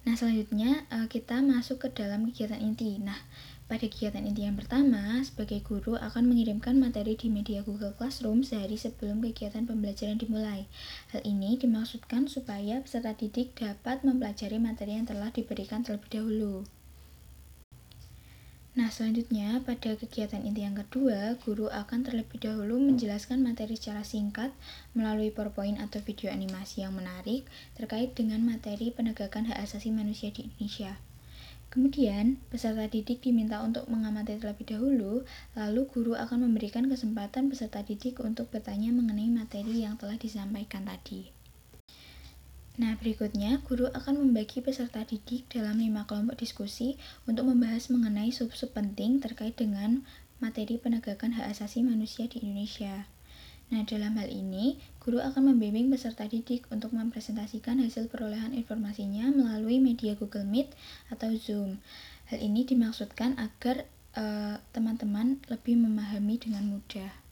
Nah, selanjutnya uh, kita masuk ke dalam kegiatan inti. Nah, pada kegiatan inti yang pertama, sebagai guru akan mengirimkan materi di media Google Classroom sehari sebelum kegiatan pembelajaran dimulai. Hal ini dimaksudkan supaya peserta didik dapat mempelajari materi yang telah diberikan terlebih dahulu. Nah, selanjutnya pada kegiatan inti yang kedua, guru akan terlebih dahulu menjelaskan materi secara singkat melalui PowerPoint atau video animasi yang menarik terkait dengan materi penegakan hak asasi manusia di Indonesia. Kemudian, peserta didik diminta untuk mengamati terlebih dahulu, lalu guru akan memberikan kesempatan peserta didik untuk bertanya mengenai materi yang telah disampaikan tadi. Nah, berikutnya guru akan membagi peserta didik dalam lima kelompok diskusi untuk membahas mengenai sub-sub penting terkait dengan materi penegakan hak asasi manusia di Indonesia. Nah, dalam hal ini, guru akan membimbing peserta didik untuk mempresentasikan hasil perolehan informasinya melalui media Google Meet atau Zoom. Hal ini dimaksudkan agar eh, teman-teman uh, lebih memahami dengan mudah.